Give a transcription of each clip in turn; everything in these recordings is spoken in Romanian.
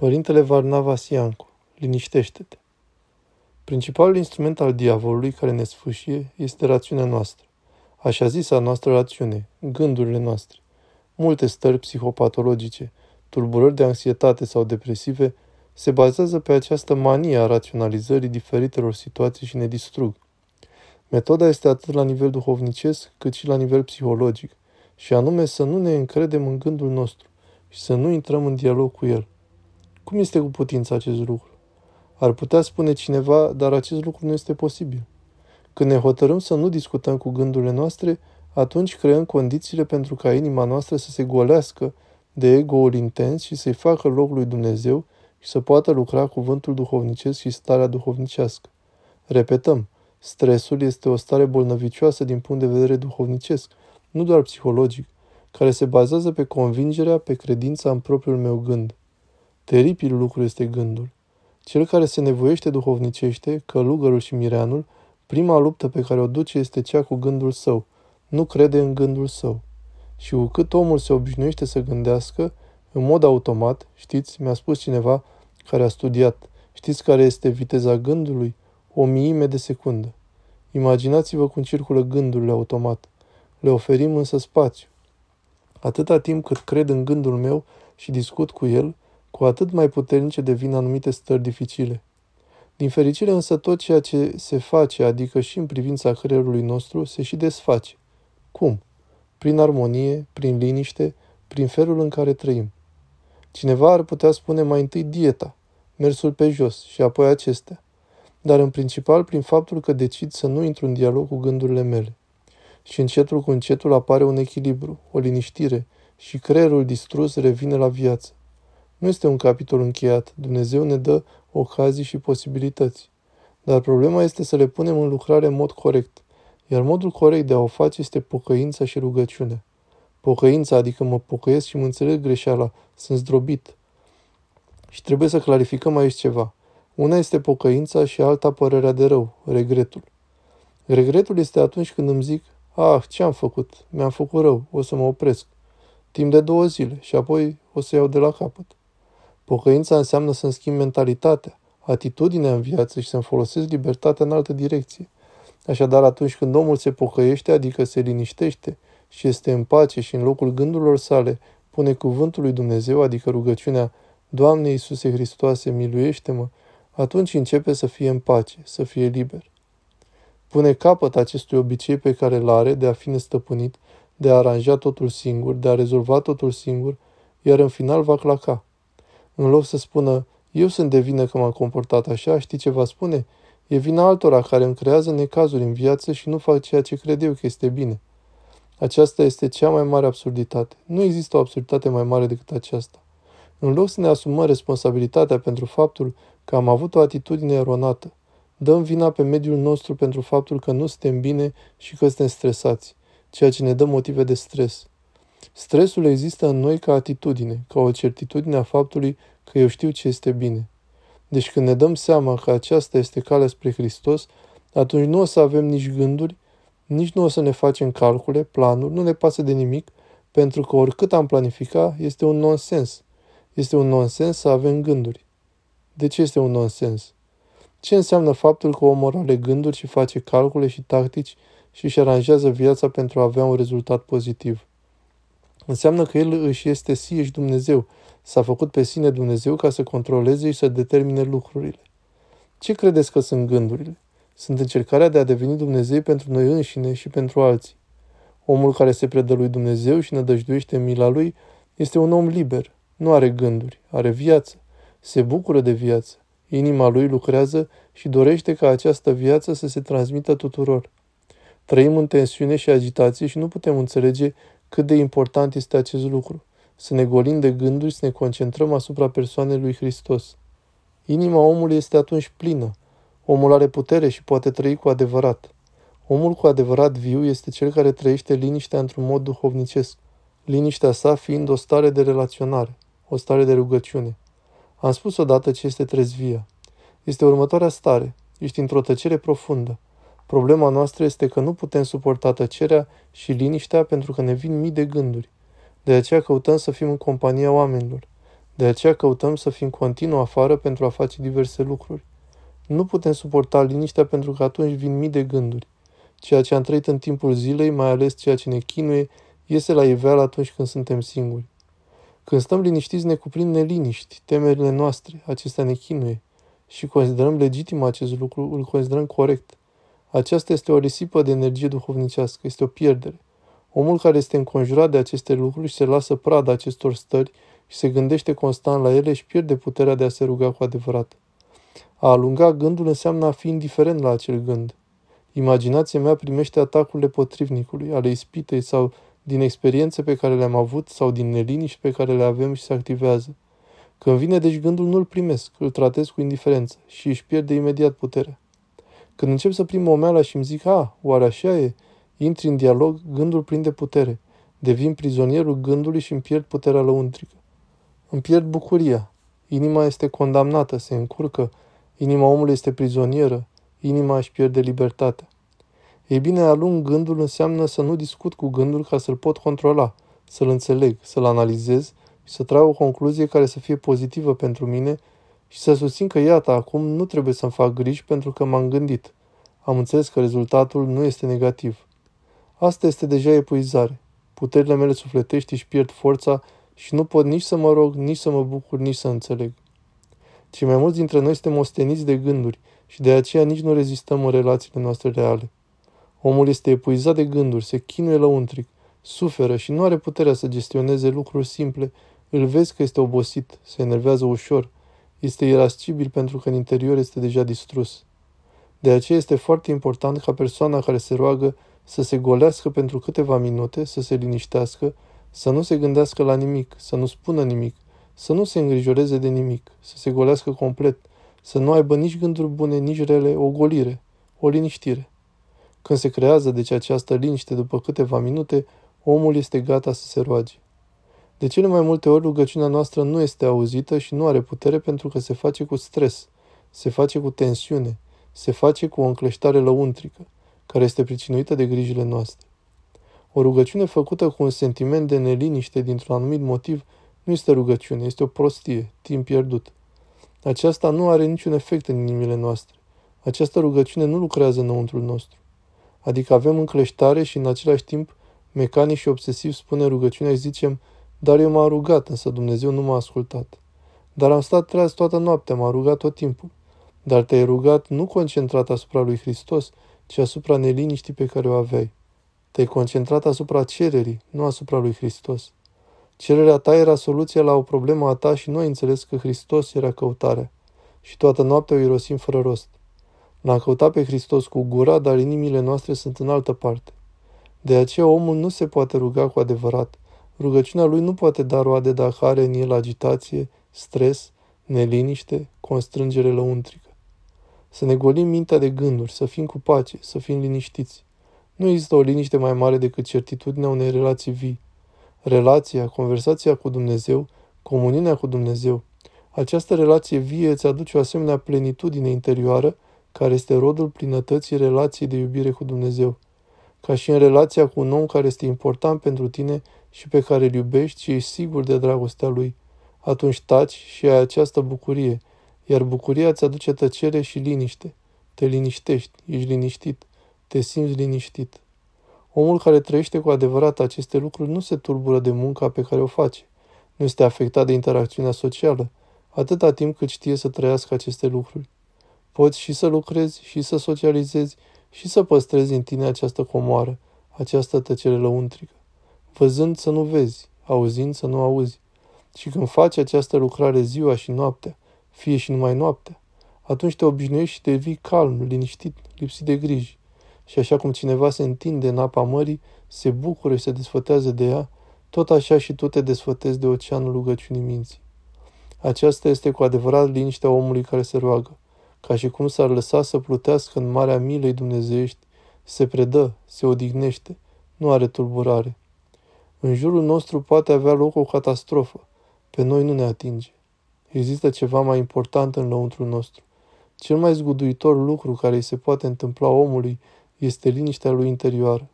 Părintele Varnava Siancu, liniștește-te. Principalul instrument al diavolului care ne sfâșie este rațiunea noastră. Așa zisa noastră rațiune, gândurile noastre. Multe stări psihopatologice, tulburări de anxietate sau depresive, se bazează pe această manie a raționalizării diferitelor situații și ne distrug. Metoda este atât la nivel duhovnicesc cât și la nivel psihologic, și anume să nu ne încredem în gândul nostru și să nu intrăm în dialog cu el. Cum este cu putință acest lucru? Ar putea spune cineva, dar acest lucru nu este posibil. Când ne hotărâm să nu discutăm cu gândurile noastre, atunci creăm condițiile pentru ca inima noastră să se golească de ego-ul intens și să-i facă loc lui Dumnezeu și să poată lucra cuvântul duhovnicesc și starea duhovnicească. Repetăm, stresul este o stare bolnăvicioasă din punct de vedere duhovnicesc, nu doar psihologic, care se bazează pe convingerea, pe credința în propriul meu gând. Teribil lucru este gândul. Cel care se nevoiește duhovnicește, călugărul și mireanul, prima luptă pe care o duce este cea cu gândul său. Nu crede în gândul său. Și cu cât omul se obișnuiește să gândească, în mod automat, știți, mi-a spus cineva care a studiat, știți care este viteza gândului? O miime de secundă. Imaginați-vă cum circulă gândurile automat. Le oferim însă spațiu. Atâta timp cât cred în gândul meu și discut cu el, cu atât mai puternice devin anumite stări dificile. Din fericire însă tot ceea ce se face, adică și în privința creierului nostru, se și desface. Cum? Prin armonie, prin liniște, prin felul în care trăim. Cineva ar putea spune mai întâi dieta, mersul pe jos și apoi acestea, dar în principal prin faptul că decid să nu intru în dialog cu gândurile mele. Și încetul cu încetul apare un echilibru, o liniștire și creierul distrus revine la viață. Nu este un capitol încheiat. Dumnezeu ne dă ocazii și posibilități. Dar problema este să le punem în lucrare în mod corect. Iar modul corect de a o face este pocăința și rugăciunea. Pocăința, adică mă pocăiesc și mă înțeleg greșeala, sunt zdrobit. Și trebuie să clarificăm aici ceva. Una este pocăința și alta părerea de rău, regretul. Regretul este atunci când îmi zic, ah, ce am făcut? Mi-am făcut rău, o să mă opresc. Timp de două zile și apoi o să iau de la capăt. Pocăința înseamnă să-mi schimb mentalitatea, atitudinea în viață și să-mi folosesc libertatea în altă direcție. Așadar, atunci când omul se pocăiește, adică se liniștește și este în pace și în locul gândurilor sale pune cuvântul lui Dumnezeu, adică rugăciunea Doamne Iisuse Hristoase, miluiește-mă, atunci începe să fie în pace, să fie liber. Pune capăt acestui obicei pe care îl are de a fi nestăpânit, de a aranja totul singur, de a rezolva totul singur, iar în final va claca. În loc să spună, eu sunt de vină că m-am comportat așa, știi ce va spune? E vina altora care îmi creează necazuri în viață și nu fac ceea ce cred eu că este bine. Aceasta este cea mai mare absurditate. Nu există o absurditate mai mare decât aceasta. În loc să ne asumăm responsabilitatea pentru faptul că am avut o atitudine eronată, dăm vina pe mediul nostru pentru faptul că nu suntem bine și că suntem stresați, ceea ce ne dă motive de stres. Stresul există în noi ca atitudine, ca o certitudine a faptului că eu știu ce este bine. Deci când ne dăm seama că aceasta este calea spre Hristos, atunci nu o să avem nici gânduri, nici nu o să ne facem calcule, planuri, nu ne pasă de nimic, pentru că oricât am planifica, este un nonsens. Este un nonsens să avem gânduri. De ce este un nonsens? Ce înseamnă faptul că omul are gânduri și face calcule și tactici și își aranjează viața pentru a avea un rezultat pozitiv? Înseamnă că el își este și Dumnezeu, s-a făcut pe sine Dumnezeu ca să controleze și să determine lucrurile. Ce credeți că sunt gândurile? Sunt încercarea de a deveni Dumnezeu pentru noi înșine și pentru alții. Omul care se predă lui Dumnezeu și nădăjduiește în mila lui este un om liber, nu are gânduri, are viață, se bucură de viață. Inima lui lucrează și dorește ca această viață să se transmită tuturor. Trăim în tensiune și agitație și nu putem înțelege cât de important este acest lucru. Să ne golim de gânduri, să ne concentrăm asupra persoanei lui Hristos. Inima omului este atunci plină. Omul are putere și poate trăi cu adevărat. Omul cu adevărat viu este cel care trăiește liniștea într-un mod duhovnicesc, liniștea sa fiind o stare de relaționare, o stare de rugăciune. Am spus odată ce este trezvia. Este următoarea stare. Ești într-o tăcere profundă. Problema noastră este că nu putem suporta tăcerea și liniștea pentru că ne vin mii de gânduri. De aceea căutăm să fim în compania oamenilor. De aceea căutăm să fim continuu afară pentru a face diverse lucruri. Nu putem suporta liniștea pentru că atunci vin mii de gânduri. Ceea ce am trăit în timpul zilei, mai ales ceea ce ne chinuie, iese la iveală atunci când suntem singuri. Când stăm liniștiți, ne cuprind neliniști, temerile noastre, acestea ne chinuie. Și considerăm legitim acest lucru, îl considerăm corect. Aceasta este o risipă de energie duhovnicească, este o pierdere. Omul care este înconjurat de aceste lucruri și se lasă prada acestor stări și se gândește constant la ele și pierde puterea de a se ruga cu adevărat. A alunga gândul înseamnă a fi indiferent la acel gând. Imaginația mea primește atacurile potrivnicului, ale ispitei sau din experiențe pe care le-am avut sau din neliniști pe care le avem și se activează. Când vine deci gândul, nu-l primesc, îl tratez cu indiferență și își pierde imediat puterea. Când încep să prim omeala și îmi zic, a, oare așa e? Intri în dialog, gândul prinde putere. Devin prizonierul gândului și îmi pierd puterea lăuntrică. Îmi pierd bucuria. Inima este condamnată, se încurcă. Inima omului este prizonieră. Inima își pierde libertatea. Ei bine, alung gândul înseamnă să nu discut cu gândul ca să-l pot controla, să-l înțeleg, să-l analizez și să trag o concluzie care să fie pozitivă pentru mine și să susțin că, iată, acum nu trebuie să-mi fac griji pentru că m-am gândit. Am înțeles că rezultatul nu este negativ. Asta este deja epuizare. Puterile mele sufletești își pierd forța și nu pot nici să mă rog, nici să mă bucur, nici să înțeleg. Cei mai mulți dintre noi suntem osteniți de gânduri și de aceea nici nu rezistăm în relațiile noastre reale. Omul este epuizat de gânduri, se chinuie lăuntric, suferă și nu are puterea să gestioneze lucruri simple. Îl vezi că este obosit, se enervează ușor, este irascibil pentru că în interior este deja distrus. De aceea este foarte important ca persoana care se roagă să se golească pentru câteva minute, să se liniștească, să nu se gândească la nimic, să nu spună nimic, să nu se îngrijoreze de nimic, să se golească complet, să nu aibă nici gânduri bune, nici rele, o golire, o liniștire. Când se creează deci această liniște după câteva minute, omul este gata să se roage. De cele mai multe ori rugăciunea noastră nu este auzită și nu are putere pentru că se face cu stres, se face cu tensiune, se face cu o încleștare lăuntrică, care este pricinuită de grijile noastre. O rugăciune făcută cu un sentiment de neliniște dintr-un anumit motiv nu este rugăciune, este o prostie, timp pierdut. Aceasta nu are niciun efect în inimile noastre. Această rugăciune nu lucrează înăuntrul nostru. Adică avem încleștare și în același timp mecanic și obsesiv spune rugăciunea și zicem, dar eu m-am rugat, însă Dumnezeu nu m-a ascultat. Dar am stat treaz toată noaptea, m-am rugat tot timpul. Dar te-ai rugat nu concentrat asupra lui Hristos, ci asupra neliniștii pe care o aveai. Te-ai concentrat asupra cererii, nu asupra lui Hristos. Cererea ta era soluția la o problemă a ta și nu ai înțeles că Hristos era căutarea. Și toată noaptea o irosim fără rost. L-am căutat pe Hristos cu gura, dar inimile noastre sunt în altă parte. De aceea omul nu se poate ruga cu adevărat. Rugăciunea lui nu poate da roade dacă are în el agitație, stres, neliniște, constrângere lăuntrică. Să ne golim mintea de gânduri, să fim cu pace, să fim liniștiți. Nu există o liniște mai mare decât certitudinea unei relații vii. Relația, conversația cu Dumnezeu, comuniunea cu Dumnezeu. Această relație vie îți aduce o asemenea plenitudine interioară care este rodul plinătății relației de iubire cu Dumnezeu. Ca și în relația cu un om care este important pentru tine și pe care îl iubești și ești sigur de dragostea lui. Atunci taci și ai această bucurie, iar bucuria îți aduce tăcere și liniște. Te liniștești, ești liniștit, te simți liniștit. Omul care trăiește cu adevărat aceste lucruri nu se tulbură de munca pe care o face. Nu este afectat de interacțiunea socială, atâta timp cât știe să trăiască aceste lucruri. Poți și să lucrezi, și să socializezi, și să păstrezi în tine această comoară, această tăcere lăuntrică. Văzând să nu vezi, auzind să nu auzi. Și când faci această lucrare ziua și noaptea, fie și numai noaptea, atunci te obișnuiești și devii calm, liniștit, lipsit de griji. Și așa cum cineva se întinde în apa mării, se bucură și se desfătează de ea, tot așa și tu te desfătezi de oceanul rugăciunii minții. Aceasta este cu adevărat liniștea omului care se roagă ca și cum s-ar lăsa să plutească în marea milei dumnezeiești, se predă, se odihnește, nu are tulburare. În jurul nostru poate avea loc o catastrofă, pe noi nu ne atinge. Există ceva mai important în lăuntru nostru. Cel mai zguduitor lucru care îi se poate întâmpla omului este liniștea lui interioară.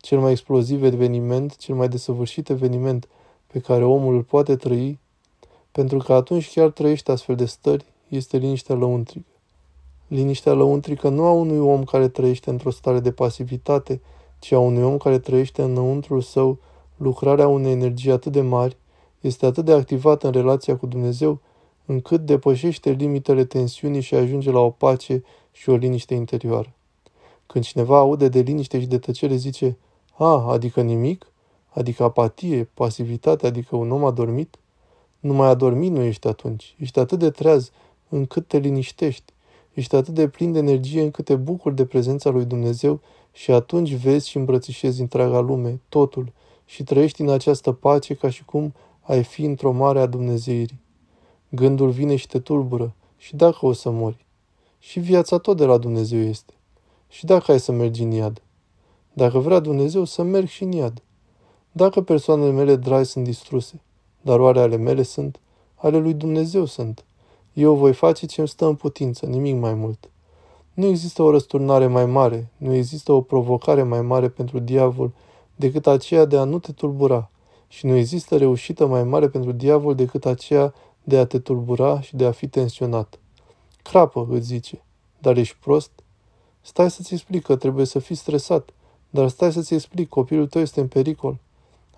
Cel mai exploziv eveniment, cel mai desăvârșit eveniment pe care omul îl poate trăi Pentru că atunci chiar trăiești astfel de stări, este liniștea lăuntrică. Liniștea lăuntrică nu a unui om care trăiește într-o stare de pasivitate, ci a unui om care trăiește înăuntrul său lucrarea unei energii atât de mari, este atât de activată în relația cu Dumnezeu, încât depășește limitele tensiunii și ajunge la o pace și o liniște interioară. Când cineva aude de liniște și de tăcere, zice, a, adică nimic? Adică apatie, pasivitate, adică un om adormit? Numai adormit nu ești atunci. Ești atât de treaz încât te liniștești. Ești atât de plin de energie încât te bucuri de prezența lui Dumnezeu și atunci vezi și îmbrățișezi întreaga lume, totul, și trăiești în această pace ca și cum ai fi într-o mare a Dumnezeirii. Gândul vine și te tulbură, și dacă o să mori. Și viața tot de la Dumnezeu este. Și dacă ai să mergi în iad. Dacă vrea Dumnezeu să merg și în iad. Dacă persoanele mele dragi sunt distruse, dar oare ale mele sunt? Ale lui Dumnezeu sunt. Eu voi face ce îmi stă în putință, nimic mai mult. Nu există o răsturnare mai mare, nu există o provocare mai mare pentru diavol decât aceea de a nu te tulbura. Și nu există reușită mai mare pentru diavol decât aceea de a te tulbura și de a fi tensionat. Crapă, îți zice, dar ești prost? Stai să-ți explic că trebuie să fii stresat, dar stai să-ți explic, copilul tău este în pericol.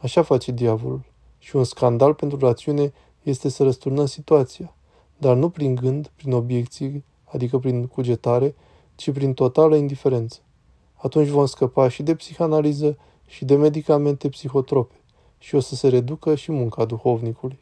Așa face diavolul. Și un scandal pentru rațiune este să răsturnăm situația, dar nu prin gând, prin obiecții, adică prin cugetare, ci prin totală indiferență. Atunci vom scăpa și de psihanaliză și de medicamente psihotrope și o să se reducă și munca duhovnicului.